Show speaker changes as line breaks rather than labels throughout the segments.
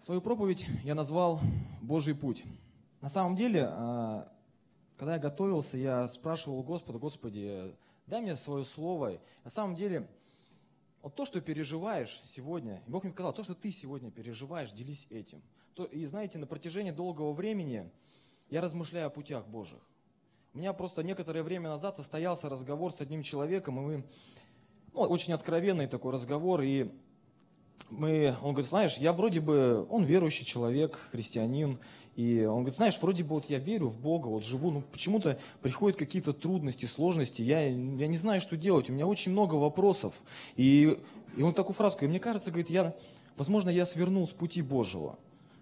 Свою проповедь я назвал «Божий путь». На самом деле, а, когда я готовился, я спрашивал Господа, Господи, дай мне свое слово. На самом деле, вот то, что переживаешь сегодня, Бог мне сказал, то, что ты сегодня переживаешь, делись этим. И знаете, на протяжении долгого времени я размышляю о путях Божьих. У меня просто некоторое время назад состоялся разговор с одним человеком, и мы, ну, очень откровенный такой разговор, и мы, он говорит, знаешь, я вроде бы, он верующий человек, христианин, и он говорит, знаешь, вроде бы вот я верю в Бога, вот живу, но почему-то приходят какие-то трудности, сложности, я, я не знаю, что делать, у меня очень много вопросов. И, и он такую фразу говорит, мне кажется, говорит, я, возможно, я свернул с пути Божьего.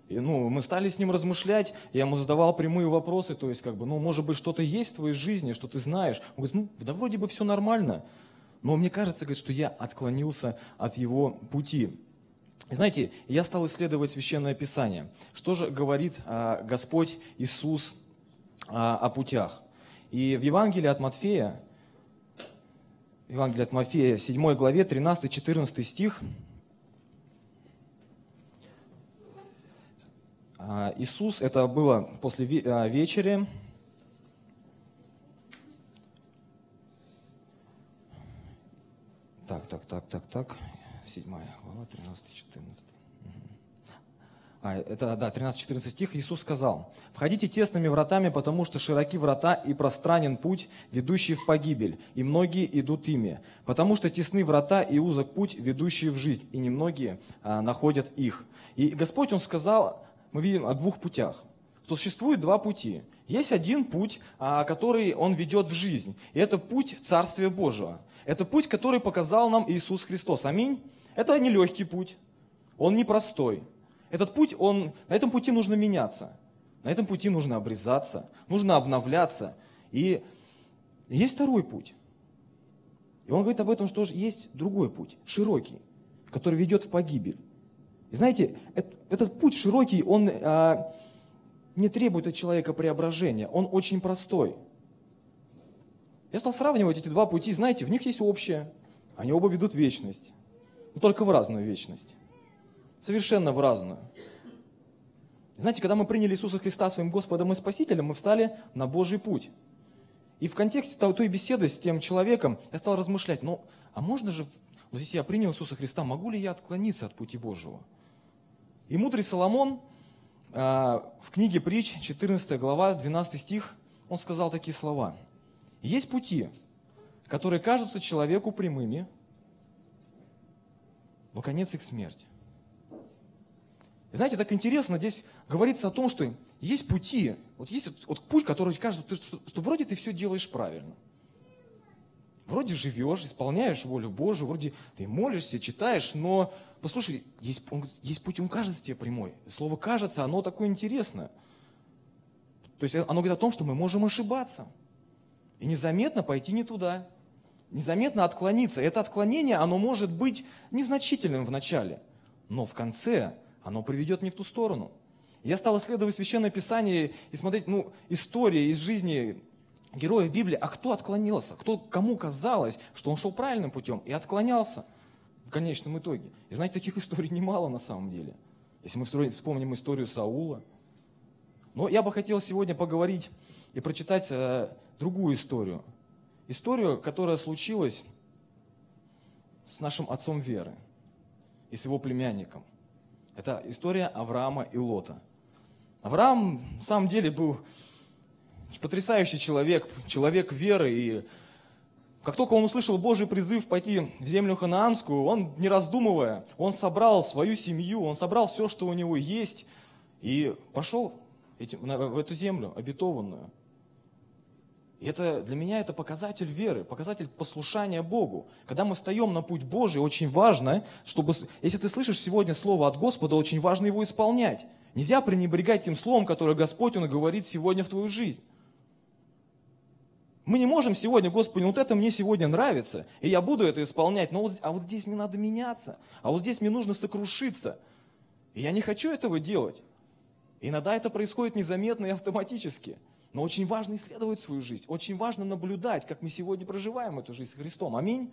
И, ну, мы стали с ним размышлять, я ему задавал прямые вопросы, то есть, как бы, ну, может быть, что-то есть в твоей жизни, что ты знаешь. Он говорит, ну, да вроде бы все нормально. Но мне кажется, говорит, что я отклонился от его пути. Знаете, я стал исследовать Священное Писание. Что же говорит а, Господь Иисус а, о путях? И в Евангелии от Матфея, Евангелие от Матфея, 7 главе, 13-14 стих, а, Иисус, это было после вечери, Так, так, так, так, так. 7 глава, 13, 14. А, это, да, 13-14 стих. Иисус сказал, «Входите тесными вратами, потому что широки врата и пространен путь, ведущий в погибель, и многие идут ими. Потому что тесны врата и узок путь, ведущий в жизнь, и немногие а, находят их». И Господь, Он сказал, мы видим о двух путях. Существует два пути. Есть один путь, а, который Он ведет в жизнь. И это путь Царствия Божьего. Это путь, который показал нам Иисус Христос. Аминь. Это нелегкий путь, он непростой. Этот путь, он, на этом пути нужно меняться, на этом пути нужно обрезаться, нужно обновляться. И есть второй путь. И он говорит об этом, что есть другой путь, широкий, который ведет в погибель. И знаете, этот путь широкий, он а, не требует от человека преображения, он очень простой. Я стал сравнивать эти два пути, знаете, в них есть общее. Они оба ведут в вечность но только в разную вечность. Совершенно в разную. Знаете, когда мы приняли Иисуса Христа своим Господом и Спасителем, мы встали на Божий путь. И в контексте той беседы с тем человеком я стал размышлять, ну, а можно же, вот если я принял Иисуса Христа, могу ли я отклониться от пути Божьего? И мудрый Соломон в книге Притч, 14 глава, 12 стих, он сказал такие слова. Есть пути, которые кажутся человеку прямыми, но конец их смерть. Знаете, так интересно, здесь говорится о том, что есть пути, вот есть вот, вот путь, который кажется, что, что, что вроде ты все делаешь правильно. Вроде живешь, исполняешь волю Божию, вроде ты молишься, читаешь, но, послушай, есть, он, есть путь, он кажется тебе прямой. Слово «кажется», оно такое интересное. То есть оно говорит о том, что мы можем ошибаться. И незаметно пойти не туда незаметно отклониться. Это отклонение, оно может быть незначительным в начале, но в конце оно приведет не в ту сторону. Я стал исследовать Священное Писание и смотреть ну, истории из жизни героев Библии, а кто отклонился, кто, кому казалось, что он шел правильным путем и отклонялся в конечном итоге. И знаете, таких историй немало на самом деле. Если мы вспомним историю Саула. Но я бы хотел сегодня поговорить и прочитать э, другую историю – историю, которая случилась с нашим отцом веры и с его племянником. Это история Авраама и Лота. Авраам, на самом деле, был потрясающий человек, человек веры. И как только он услышал Божий призыв пойти в землю ханаанскую, он, не раздумывая, он собрал свою семью, он собрал все, что у него есть, и пошел в эту землю обетованную. И это, для меня это показатель веры, показатель послушания Богу. Когда мы встаем на путь Божий, очень важно, чтобы, если ты слышишь сегодня слово от Господа, очень важно его исполнять. Нельзя пренебрегать тем словом, которое Господь Он говорит сегодня в твою жизнь. Мы не можем сегодня, Господи, вот это мне сегодня нравится, и я буду это исполнять, но вот, а вот здесь мне надо меняться, а вот здесь мне нужно сокрушиться. И я не хочу этого делать. Иногда это происходит незаметно и автоматически – но очень важно исследовать свою жизнь, очень важно наблюдать, как мы сегодня проживаем эту жизнь с Христом. Аминь.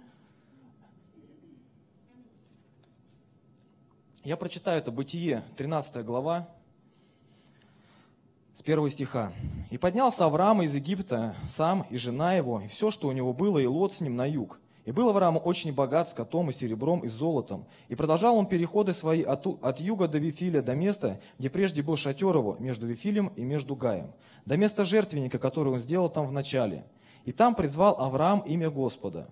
Я прочитаю это Бытие, 13 глава, с первого стиха. «И поднялся Авраам из Египта, сам и жена его, и все, что у него было, и лот с ним на юг. И был Авраам очень богат скотом и серебром и золотом. И продолжал он переходы свои от, от юга до Вифиля, до места, где прежде был шатер его, между Вифилем и между Гаем, до места жертвенника, который он сделал там в начале. И там призвал Авраам имя Господа.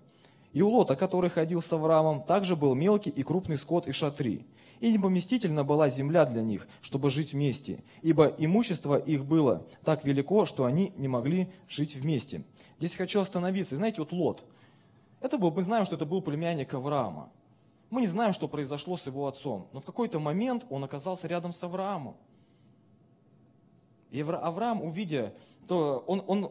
И у Лота, который ходил с Авраамом, также был мелкий и крупный скот и шатри и непоместительна была земля для них, чтобы жить вместе, ибо имущество их было так велико, что они не могли жить вместе. Здесь хочу остановиться. Знаете, вот Лот, это был, мы знаем, что это был племянник Авраама. Мы не знаем, что произошло с его отцом, но в какой-то момент он оказался рядом с Авраамом. И Авраам, увидя, то он, он,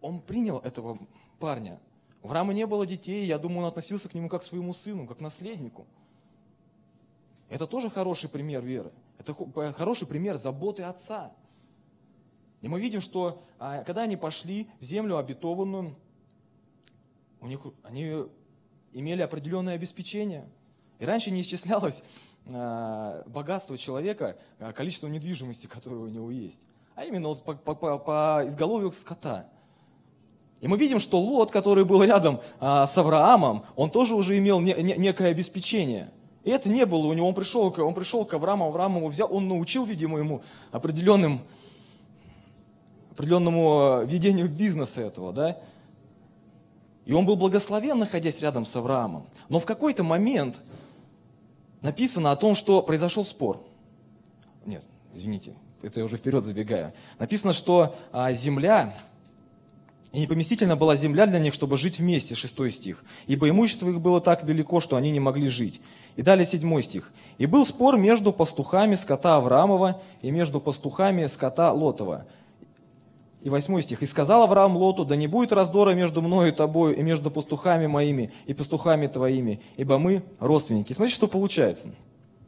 он принял этого парня. У Авраама не было детей, я думаю, он относился к нему как к своему сыну, как к наследнику. Это тоже хороший пример веры. Это хороший пример заботы отца. И мы видим, что а, когда они пошли в землю обетованную, у них, они имели определенное обеспечение. И раньше не исчислялось а, богатство человека, а, количество недвижимости, которое у него есть. А именно вот по, по, по, изголовью скота. И мы видим, что Лот, который был рядом а, с Авраамом, он тоже уже имел не, не, некое обеспечение – и это не было у него. Он пришел, он пришел к Аврааму, Авраам его взял, он научил, видимо, ему определенным, определенному э, ведению бизнеса этого, да. И он был благословен, находясь рядом с Авраамом. Но в какой-то момент написано о том, что произошел спор. Нет, извините, это я уже вперед забегаю. Написано, что а, земля и непоместительна была земля для них, чтобы жить вместе, шестой стих. Ибо имущество их было так велико, что они не могли жить. И далее седьмой стих. И был спор между пастухами скота Авраамова и между пастухами скота Лотова. И восьмой стих. «И сказал Авраам Лоту, да не будет раздора между мною и тобою, и между пастухами моими, и пастухами твоими, ибо мы родственники». Смотрите, что получается.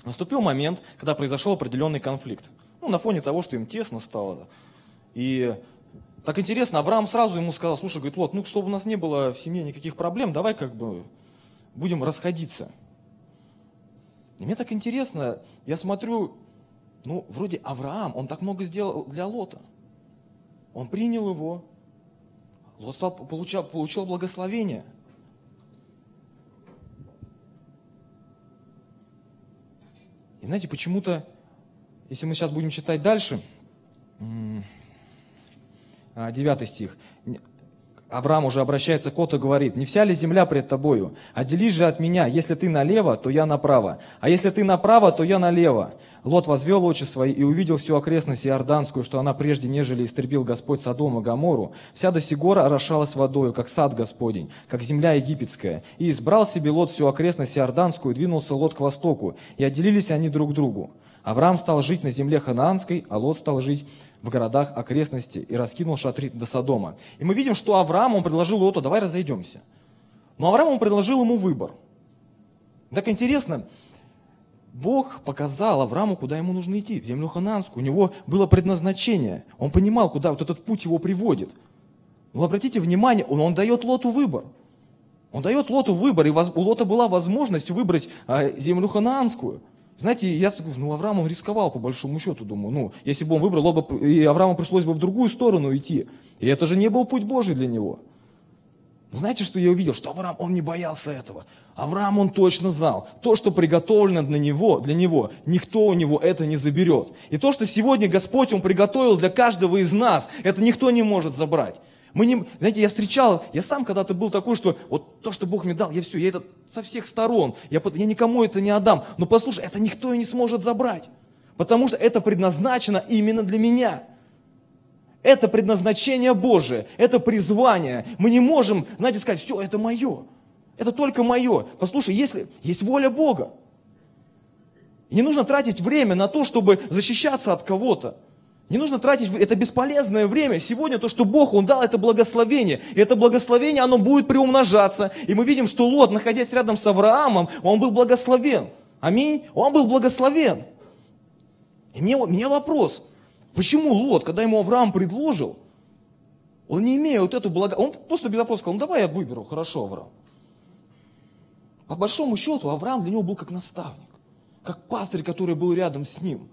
Наступил момент, когда произошел определенный конфликт. Ну, на фоне того, что им тесно стало. И так интересно, Авраам сразу ему сказал, слушай, говорит, Лот, ну, чтобы у нас не было в семье никаких проблем, давай как бы будем расходиться. И мне так интересно, я смотрю, ну, вроде Авраам, он так много сделал для Лота. Он принял его, Лот стал, получал, получил благословение. И знаете, почему-то, если мы сейчас будем читать дальше, 9 а, стих. Авраам уже обращается к Оту и говорит, «Не вся ли земля пред тобою? Отделись же от меня, если ты налево, то я направо, а если ты направо, то я налево». Лот возвел очи свои и увидел всю окрестность Иорданскую, что она прежде, нежели истребил Господь Содом и Гамору, вся до сигора орошалась водою, как сад Господень, как земля египетская. И избрал себе Лот всю окрестность Иорданскую, и двинулся Лот к востоку, и отделились они друг другу. Авраам стал жить на земле ханаанской, а Лот стал жить в городах окрестности и раскинул шатры до Содома. И мы видим, что Авраам, он предложил Лоту, давай разойдемся. Но Авраам, он предложил ему выбор. Так интересно, Бог показал Аврааму, куда ему нужно идти, в землю хананскую. У него было предназначение. Он понимал, куда вот этот путь его приводит. Но обратите внимание, он, он дает Лоту выбор. Он дает Лоту выбор, и у Лота была возможность выбрать а, землю ханаанскую – знаете, я ну, Авраам он рисковал по большому счету, думаю, ну, если бы он выбрал, бы, и Аврааму пришлось бы в другую сторону идти. И это же не был путь Божий для него. Знаете, что я увидел? Что Авраам, он не боялся этого. Авраам, он точно знал, то, что приготовлено для него, для него, никто у него это не заберет. И то, что сегодня Господь, он приготовил для каждого из нас, это никто не может забрать. Мы не, знаете, я встречал, я сам когда-то был такой, что вот то, что Бог мне дал, я все, я это со всех сторон, я, я никому это не отдам. Но послушай, это никто и не сможет забрать, потому что это предназначено именно для меня. Это предназначение Божие, это призвание. Мы не можем, знаете, сказать, все, это мое. Это только мое. Послушай, если есть воля Бога, не нужно тратить время на то, чтобы защищаться от кого-то. Не нужно тратить, это бесполезное время. Сегодня то, что Бог, Он дал, это благословение. И это благословение, оно будет приумножаться. И мы видим, что Лот, находясь рядом с Авраамом, он был благословен. Аминь. Он был благословен. И мне, мне вопрос, почему Лот, когда ему Авраам предложил, он не имея вот эту благо... Он просто без вопроса сказал, ну давай я выберу, хорошо, Авраам. По большому счету, Авраам для него был как наставник как пастырь, который был рядом с ним.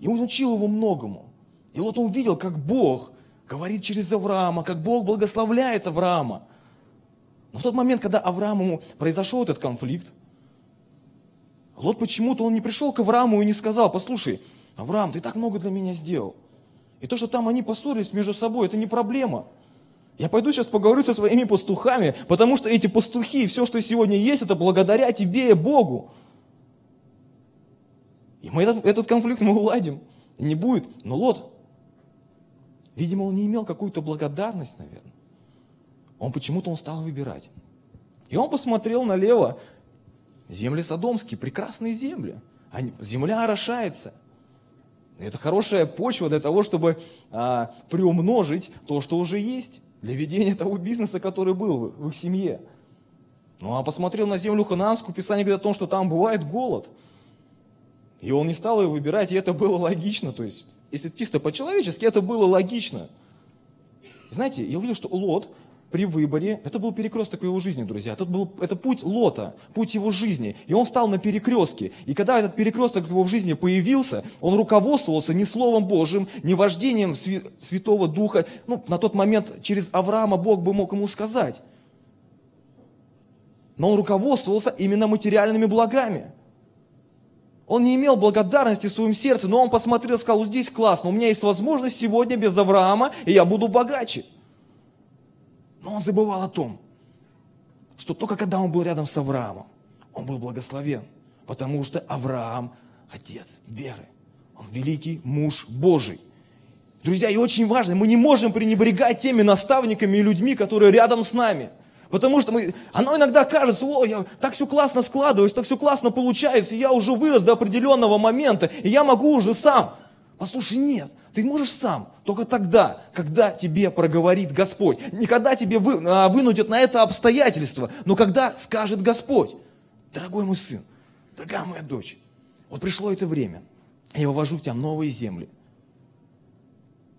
И он учил его многому. И Лот увидел, как Бог говорит через Авраама, как Бог благословляет Авраама. Но в тот момент, когда Аврааму произошел этот конфликт, Лот почему-то он не пришел к Аврааму и не сказал, послушай, Авраам, ты так много для меня сделал. И то, что там они поссорились между собой, это не проблема. Я пойду сейчас поговорю со своими пастухами, потому что эти пастухи, все, что сегодня есть, это благодаря тебе и Богу. И мы этот, этот конфликт мы уладим. И не будет. Но Лот, видимо, он не имел какую-то благодарность, наверное. Он почему-то он стал выбирать. И он посмотрел налево. Земли Содомские, прекрасные земли. Они, земля орошается. Это хорошая почва для того, чтобы а, приумножить то, что уже есть для ведения того бизнеса, который был в их семье. Ну а посмотрел на землю хананскую, Писание говорит о том, что там бывает голод. И он не стал ее выбирать, и это было логично. То есть, если чисто по-человечески, это было логично. Знаете, я увидел, что Лот при выборе, это был перекресток в его жизни, друзья. Это, был, это путь Лота, путь его жизни. И он встал на перекрестке. И когда этот перекресток в его жизни появился, он руководствовался не Словом Божьим, не вождением Святого Духа. Ну, на тот момент через Авраама Бог бы мог ему сказать. Но он руководствовался именно материальными благами. Он не имел благодарности в своем сердце, но он посмотрел и сказал, здесь классно, у меня есть возможность сегодня без Авраама, и я буду богаче. Но он забывал о том, что только когда он был рядом с Авраамом, он был благословен, потому что Авраам – отец веры. Он великий муж Божий. Друзья, и очень важно, мы не можем пренебрегать теми наставниками и людьми, которые рядом с нами. Потому что мы, оно иногда кажется, о, я так все классно складываюсь, так все классно получается, я уже вырос до определенного момента, и я могу уже сам. Послушай, нет, ты можешь сам, только тогда, когда тебе проговорит Господь. Не когда тебе вы, а, вынудят на это обстоятельства, но когда скажет Господь. Дорогой мой сын, дорогая моя дочь, вот пришло это время, я вывожу в тебя новые земли.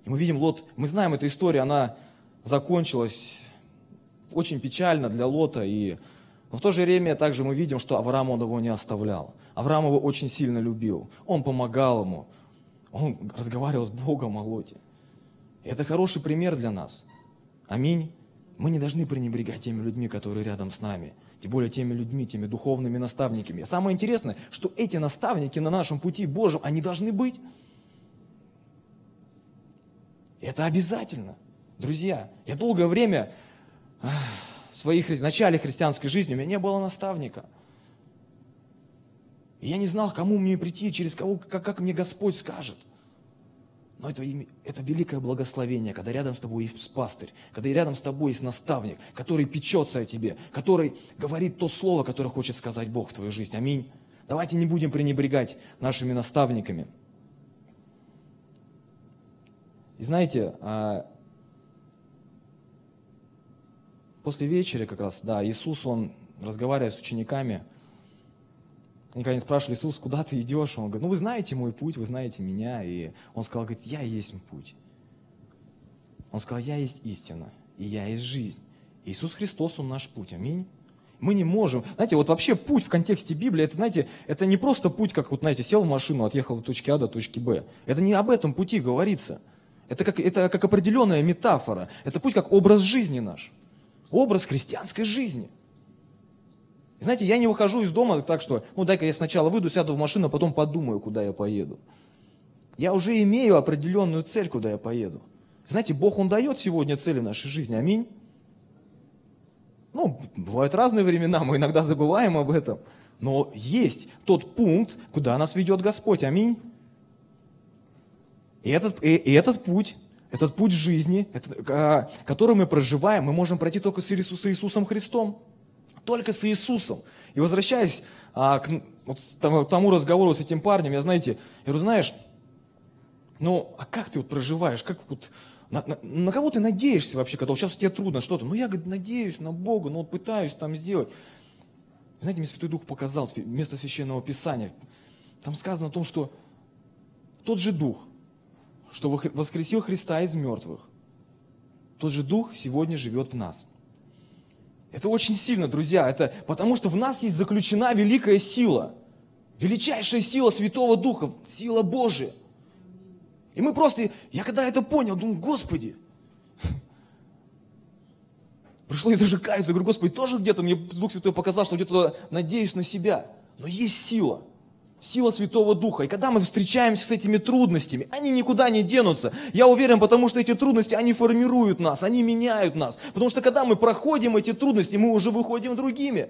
И мы видим, Лот, мы знаем эту историю, она закончилась очень печально для Лота, и но в то же время также мы видим, что Авраам он его не оставлял. Авраам его очень сильно любил. Он помогал ему. Он разговаривал с Богом о Лоте. И это хороший пример для нас. Аминь. Мы не должны пренебрегать теми людьми, которые рядом с нами. Тем более теми людьми, теми духовными наставниками. Самое интересное, что эти наставники на нашем пути Божьем, они должны быть. Это обязательно. Друзья, я долгое время в своей в начале христианской жизни у меня не было наставника – я не знал, кому мне прийти, через кого, как, как мне Господь скажет. Но это, это великое благословение, когда рядом с тобой есть пастырь, когда рядом с тобой есть наставник, который печется о тебе, который говорит то слово, которое хочет сказать Бог в твою жизнь. Аминь. Давайте не будем пренебрегать нашими наставниками. И знаете, а, после вечера как раз, да, Иисус, Он, разговаривая с учениками, они когда спрашивали, Иисус, куда ты идешь? Он говорит, ну вы знаете мой путь, вы знаете меня. И он сказал, говорит, я есть путь. Он сказал, я есть истина, и я есть жизнь. Иисус Христос, Он наш путь. Аминь. Мы не можем. Знаете, вот вообще путь в контексте Библии, это, знаете, это не просто путь, как вот, знаете, сел в машину, отъехал от точки А до точки Б. Это не об этом пути говорится. Это как, это как определенная метафора. Это путь как образ жизни наш. Образ христианской жизни. Знаете, я не выхожу из дома так, что, ну дай-ка я сначала выйду, сяду в машину, а потом подумаю, куда я поеду. Я уже имею определенную цель, куда я поеду. Знаете, Бог, Он дает сегодня цели нашей жизни. Аминь. Ну, бывают разные времена, мы иногда забываем об этом. Но есть тот пункт, куда нас ведет Господь. Аминь. И этот, и, и этот путь, этот путь жизни, этот, а, который мы проживаем, мы можем пройти только с Иисусом Христом только с Иисусом. И возвращаясь а, к вот, тому разговору с этим парнем, я, знаете, я говорю, знаешь, ну, а как ты вот проживаешь, как вот, на, на, на кого ты надеешься вообще, когда вот сейчас тебе трудно что-то? Ну, я, говорит, надеюсь на Бога, ну, вот пытаюсь там сделать. Знаете, мне Святой Дух показал место Священного Писания. Там сказано о том, что тот же Дух, что воскресил Христа из мертвых, тот же Дух сегодня живет в нас – это очень сильно, друзья, это потому что в нас есть заключена великая сила. Величайшая сила Святого Духа, сила Божия. И мы просто, я когда это понял, думаю, Господи, пришло я даже каяться, говорю, Господи, тоже где-то мне Дух Святой показал, что где-то надеюсь на себя. Но есть сила, сила Святого Духа. И когда мы встречаемся с этими трудностями, они никуда не денутся. Я уверен, потому что эти трудности, они формируют нас, они меняют нас. Потому что когда мы проходим эти трудности, мы уже выходим другими.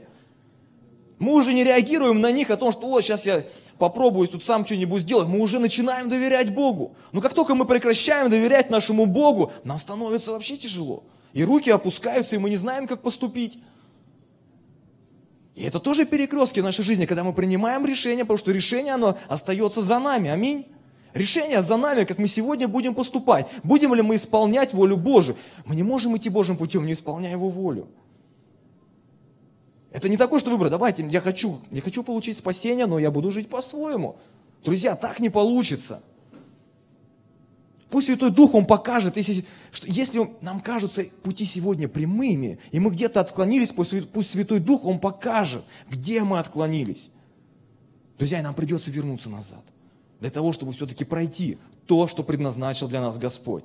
Мы уже не реагируем на них о том, что вот сейчас я попробую тут сам что-нибудь сделать. Мы уже начинаем доверять Богу. Но как только мы прекращаем доверять нашему Богу, нам становится вообще тяжело. И руки опускаются, и мы не знаем, как поступить. И это тоже перекрестки в нашей жизни, когда мы принимаем решение, потому что решение, оно остается за нами. Аминь. Решение за нами, как мы сегодня будем поступать. Будем ли мы исполнять волю Божию? Мы не можем идти Божьим путем, не исполняя Его волю. Это не такое, что выбор, давайте, я хочу, я хочу получить спасение, но я буду жить по-своему. Друзья, так не получится. Пусть Святой Дух, Он покажет, если, что, если нам кажутся пути сегодня прямыми, и мы где-то отклонились, пусть, пусть Святой Дух, Он покажет, где мы отклонились. Друзья, нам придется вернуться назад, для того, чтобы все-таки пройти то, что предназначил для нас Господь.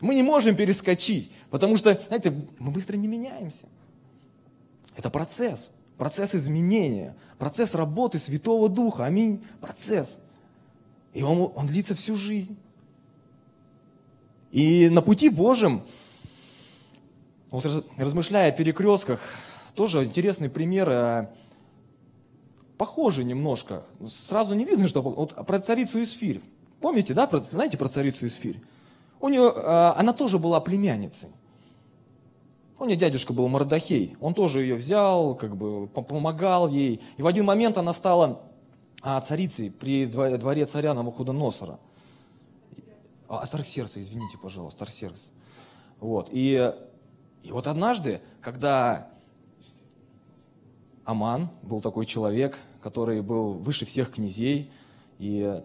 Мы не можем перескочить, потому что, знаете, мы быстро не меняемся. Это процесс, процесс изменения, процесс работы Святого Духа, аминь, процесс. И он, он длится всю жизнь. И на пути Божьем, вот размышляя о перекрестках, тоже интересный пример, э, похожий немножко. Сразу не видно, что вот про царицу Исфирь. Помните, да, про, знаете про царицу Исфирь? У нее, э, она тоже была племянницей. У нее дядюшка был Мордахей, он тоже ее взял, как бы помогал ей. И в один момент она стала а, царицей при дворе царя Навуходоносора. А, Артаксеркса, извините, пожалуйста, Артаксеркс. Вот. И, и вот однажды, когда Аман был такой человек, который был выше всех князей, и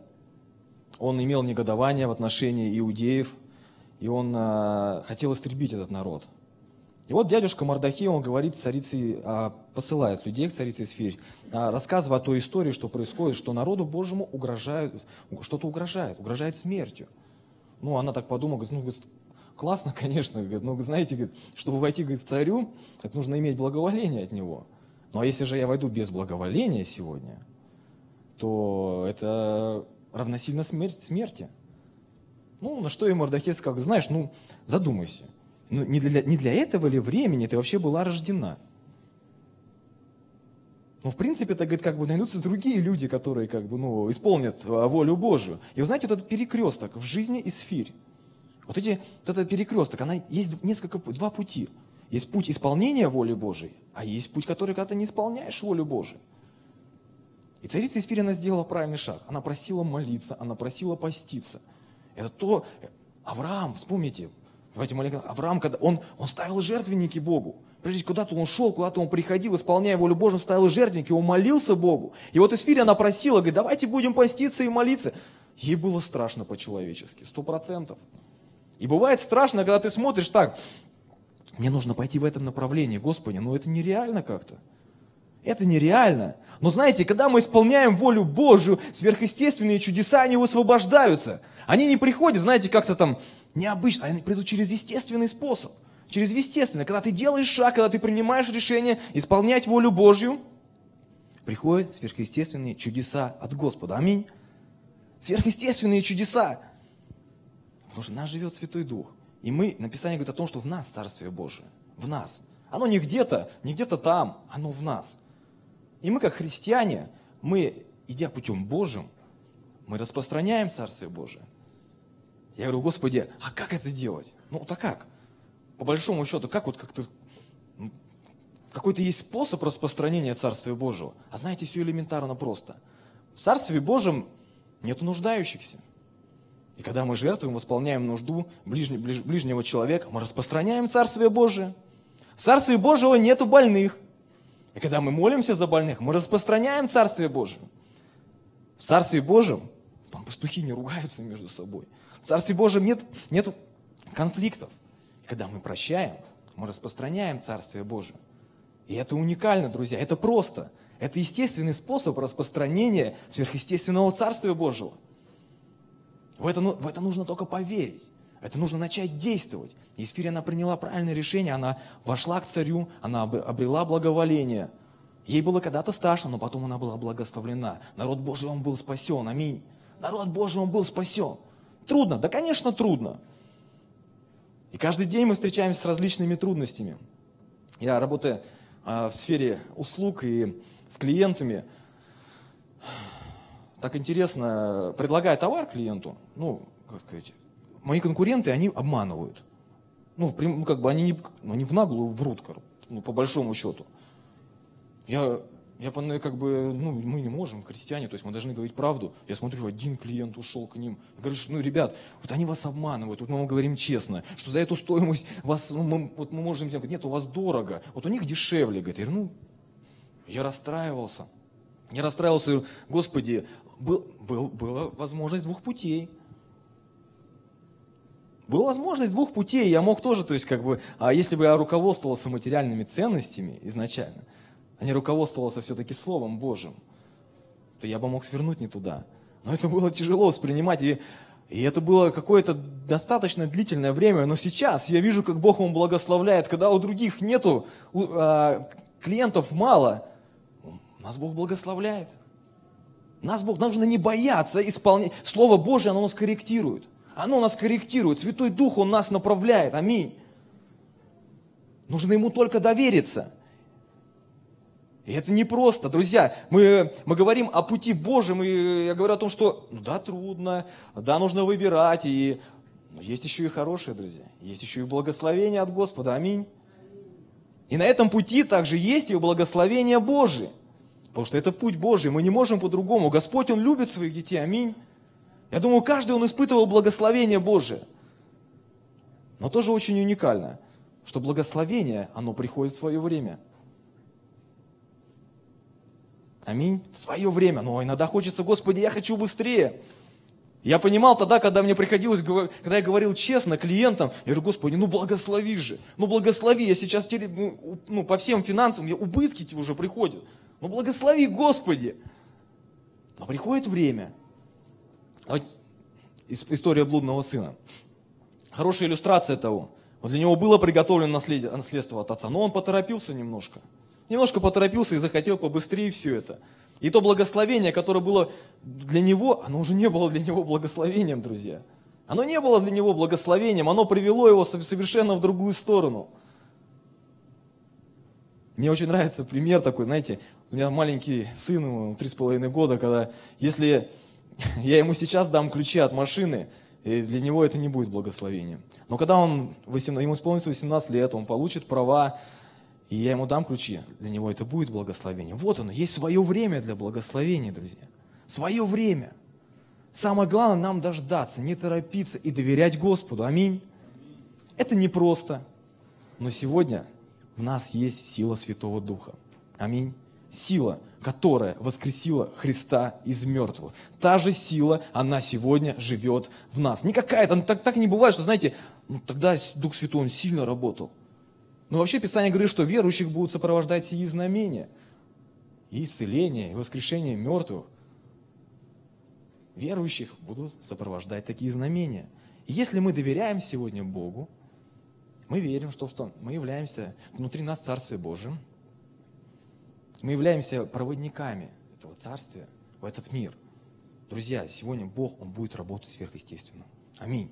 он имел негодование в отношении иудеев, и он а, хотел истребить этот народ – и вот дядюшка Мардохей, он говорит царице, а, посылает людей к царице Эсфирь, а, рассказывая о той истории, что происходит, что народу Божьему угрожают, что-то угрожает, угрожает смертью. Ну, она так подумала, говорит, ну, говорит, классно, конечно, говорит, но, знаете, говорит, чтобы войти говорит, к царю, это нужно иметь благоволение от него. Ну, а если же я войду без благоволения сегодня, то это равносильно смерть, смерти. Ну, на что и Мордахей сказал, знаешь, ну, задумайся ну, не, для, не для этого ли времени ты вообще была рождена? Ну, в принципе, это, говорит, как бы найдутся другие люди, которые, как бы, ну, исполнят а, волю Божию. И вы знаете, вот этот перекресток в жизни Исфирь, вот, эти, вот этот перекресток, она есть несколько, два пути. Есть путь исполнения воли Божией, а есть путь, который, когда ты не исполняешь волю Божию. И царица Исфирь, она сделала правильный шаг. Она просила молиться, она просила поститься. Это то, Авраам, вспомните, Давайте маленько. Авраам, когда он, он ставил жертвенники Богу. Прежде куда-то он шел, куда-то он приходил, исполняя волю он ставил жертвенники, он молился Богу. И вот Исфирь, она просила, говорит, давайте будем поститься и молиться. Ей было страшно по-человечески, сто процентов. И бывает страшно, когда ты смотришь так, мне нужно пойти в этом направлении, Господи, но это нереально как-то. Это нереально. Но знаете, когда мы исполняем волю Божью, сверхъестественные чудеса, они высвобождаются. Они не приходят, знаете, как-то там необычно, они придут через естественный способ. Через естественный. Когда ты делаешь шаг, когда ты принимаешь решение исполнять волю Божью, приходят сверхъестественные чудеса от Господа. Аминь. Сверхъестественные чудеса. Потому что нас живет Святой Дух. И мы, написание говорит о том, что в нас Царствие Божие. В нас. Оно не где-то, не где-то там, оно в нас. И мы, как христиане, мы, идя путем Божьим, мы распространяем Царствие Божие. Я говорю, Господи, а как это делать? Ну, так как? По большому счету, как вот как-то... Какой-то есть способ распространения Царствия Божьего. А знаете, все элементарно просто. В Царстве Божьем нет нуждающихся. И когда мы жертвуем, восполняем нужду ближнего, ближнего человека, мы распространяем Царствие Божие. В Царстве Божьего нету больных. И когда мы молимся за больных, мы распространяем Царствие Божие. В Царстве Божьем там пастухи не ругаются между собой. В Царстве Божьем нет, нет конфликтов. Когда мы прощаем, мы распространяем Царствие Божие. И это уникально, друзья, это просто. Это естественный способ распространения сверхъестественного Царствия Божьего. В это, ну, в это нужно только поверить. Это нужно начать действовать. И Исфирия, она приняла правильное решение, она вошла к царю, она обрела благоволение. Ей было когда-то страшно, но потом она была благословлена. Народ Божий, он был спасен. Аминь. Народ Божий, он был спасен. Трудно? Да, конечно, трудно. И каждый день мы встречаемся с различными трудностями. Я работаю а, в сфере услуг и с клиентами. Так интересно, предлагая товар клиенту, ну, как сказать, мои конкуренты, они обманывают. Ну, ну как бы они, не, они в наглую врут, ну, по большому счету. Я я как бы, ну, мы не можем, христиане, то есть мы должны говорить правду. Я смотрю, один клиент ушел к ним. Я говорю, ну, ребят, вот они вас обманывают, вот мы вам говорим честно, что за эту стоимость вас, ну, мы, вот мы можем, говорить, нет, у вас дорого, вот у них дешевле. Говорит, я говорю, ну, я расстраивался. Я расстраивался, говорю, Господи, был, был, была возможность двух путей. Была возможность двух путей, я мог тоже, то есть как бы, а если бы я руководствовался материальными ценностями изначально, а не руководствовался все-таки Словом Божьим, то я бы мог свернуть не туда. Но это было тяжело воспринимать, и, и это было какое-то достаточно длительное время. Но сейчас я вижу, как Бог ему благословляет, когда у других нету, у, а, клиентов мало, нас Бог благословляет. Нас Бог, нужно не бояться исполнять. Слово Божье, оно нас корректирует. Оно нас корректирует. Святой Дух, Он нас направляет. Аминь. Нужно Ему только довериться. И это не просто, друзья. Мы, мы говорим о пути Божьем, и я говорю о том, что ну, да, трудно, да, нужно выбирать, и, но есть еще и хорошие, друзья. Есть еще и благословение от Господа. Аминь. И на этом пути также есть и благословение Божие. Потому что это путь Божий, мы не можем по-другому. Господь, Он любит своих детей, аминь. Я думаю, каждый Он испытывал благословение Божие. Но тоже очень уникально, что благословение, оно приходит в свое время – Аминь. В свое время. Но иногда хочется, Господи, я хочу быстрее. Я понимал тогда, когда мне приходилось, когда я говорил честно клиентам, я говорю, Господи, ну благослови же, ну благослови, я сейчас ну, ну, по всем финансам, я, убытки уже приходят. Ну благослови, Господи. Но приходит время. История блудного сына. Хорошая иллюстрация того. Вот для него было приготовлено наследство от отца, но он поторопился немножко. Немножко поторопился и захотел побыстрее все это. И то благословение, которое было для него, оно уже не было для него благословением, друзья. Оно не было для него благословением, оно привело его совершенно в другую сторону. Мне очень нравится пример такой, знаете, у меня маленький сын, ему три с половиной года, когда если я ему сейчас дам ключи от машины, для него это не будет благословением. Но когда он, ему исполнится 18 лет, он получит права, и я ему дам ключи, для него это будет благословение. Вот оно, есть свое время для благословения, друзья. Свое время. Самое главное нам дождаться, не торопиться и доверять Господу. Аминь. Это непросто, но сегодня в нас есть сила Святого Духа. Аминь. Сила, которая воскресила Христа из мертвых. Та же сила, она сегодня живет в нас. Не какая-то, ну, так, так не бывает, что, знаете, ну, тогда Дух Святой, он сильно работал. Но вообще Писание говорит, что верующих будут сопровождать сии знамения. И исцеление, и воскрешение мертвых. Верующих будут сопровождать такие знамения. И если мы доверяем сегодня Богу, мы верим, что мы являемся внутри нас Царствие Божие, мы являемся проводниками этого Царствия в этот мир. Друзья, сегодня Бог, Он будет работать сверхъестественно. Аминь.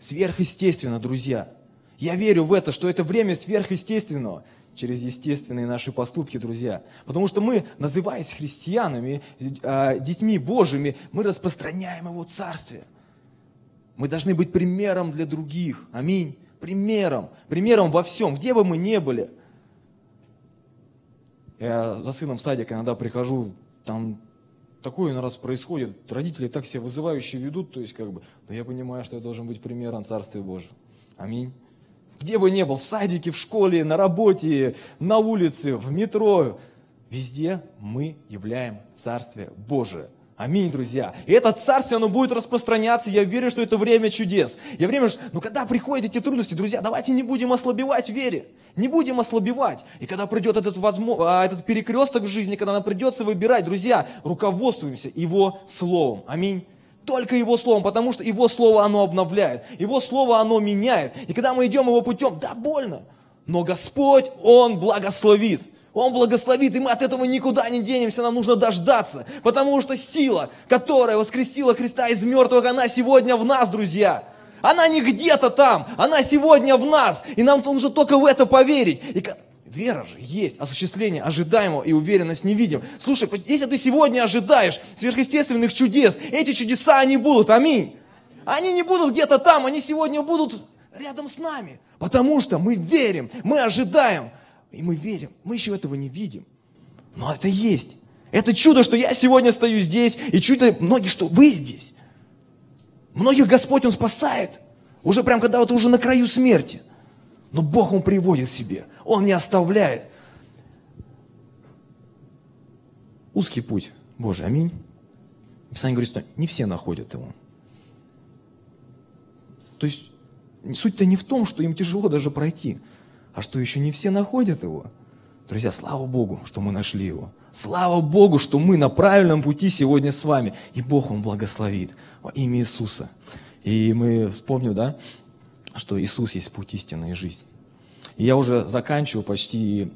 Сверхъестественно, друзья. Я верю в это, что это время сверхъестественного через естественные наши поступки, друзья. Потому что мы, называясь христианами, а, детьми Божьими, мы распространяем Его Царствие. Мы должны быть примером для других. Аминь. Примером. Примером во всем, где бы мы ни были. Я за сыном в садик иногда прихожу, там такое на раз происходит. Родители так себя вызывающие ведут, то есть как бы, но я понимаю, что я должен быть примером Царствия Божьего. Аминь где бы ни был, в садике, в школе, на работе, на улице, в метро, везде мы являем Царствие Божие. Аминь, друзья. И это царствие, оно будет распространяться. Я верю, что это время чудес. Я время, ну когда приходят эти трудности, друзья, давайте не будем ослабевать в вере. Не будем ослабевать. И когда придет этот, возможно, а, этот перекресток в жизни, когда нам придется выбирать, друзья, руководствуемся Его Словом. Аминь только Его Словом, потому что Его Слово, оно обновляет, Его Слово, оно меняет. И когда мы идем Его путем, да, больно, но Господь, Он благословит. Он благословит, и мы от этого никуда не денемся, нам нужно дождаться, потому что сила, которая воскресила Христа из мертвых, она сегодня в нас, друзья. Она не где-то там, она сегодня в нас, и нам нужно только в это поверить. И вера же есть, осуществление ожидаемого и уверенность не видим. Слушай, если ты сегодня ожидаешь сверхъестественных чудес, эти чудеса, они будут, аминь. Они не будут где-то там, они сегодня будут рядом с нами, потому что мы верим, мы ожидаем, и мы верим. Мы еще этого не видим. Но это есть. Это чудо, что я сегодня стою здесь, и чудо многих, что вы здесь. Многих Господь, Он спасает. Уже прям, когда вот уже на краю смерти. Но Бог Он приводит себе. Он не оставляет. Узкий путь Божий. Аминь. Писание говорит, что не все находят его. То есть суть-то не в том, что им тяжело даже пройти а что еще не все находят его. Друзья, слава Богу, что мы нашли его. Слава Богу, что мы на правильном пути сегодня с вами. И Бог, Он благословит во имя Иисуса. И мы вспомним, да, что Иисус есть путь истины и жизнь. И я уже заканчиваю почти.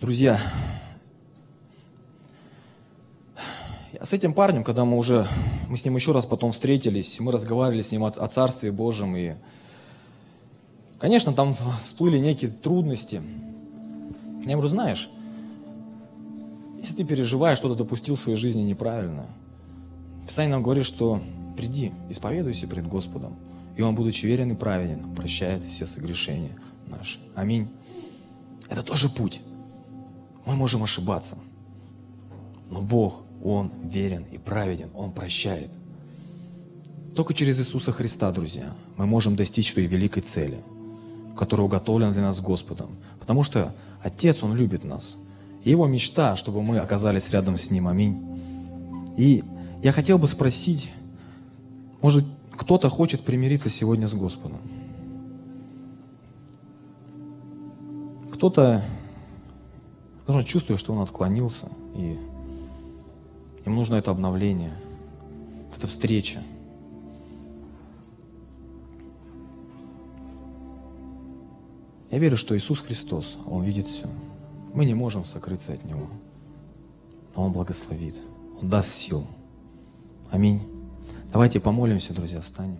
Друзья, с этим парнем, когда мы уже, мы с ним еще раз потом встретились, мы разговаривали с ним о, о Царстве Божьем, и Конечно, там всплыли некие трудности. Я говорю, знаешь, если ты переживаешь, что-то допустил в своей жизни неправильно, Писание нам говорит, что приди, исповедуйся пред Господом, и Он, будучи верен и праведен, прощает все согрешения наши. Аминь. Это тоже путь. Мы можем ошибаться. Но Бог, Он верен и праведен, Он прощает. Только через Иисуса Христа, друзья, мы можем достичь той великой цели – которая уготовлена для нас Господом. Потому что Отец, Он любит нас. И Его мечта, чтобы мы оказались рядом с Ним. Аминь. И я хотел бы спросить, может, кто-то хочет примириться сегодня с Господом? Кто-то, возможно, чувствует, что он отклонился, и им нужно это обновление, это встреча – Я верю, что Иисус Христос, Он видит все. Мы не можем сокрыться от Него. Он благословит. Он даст сил. Аминь. Давайте помолимся, друзья, встанем.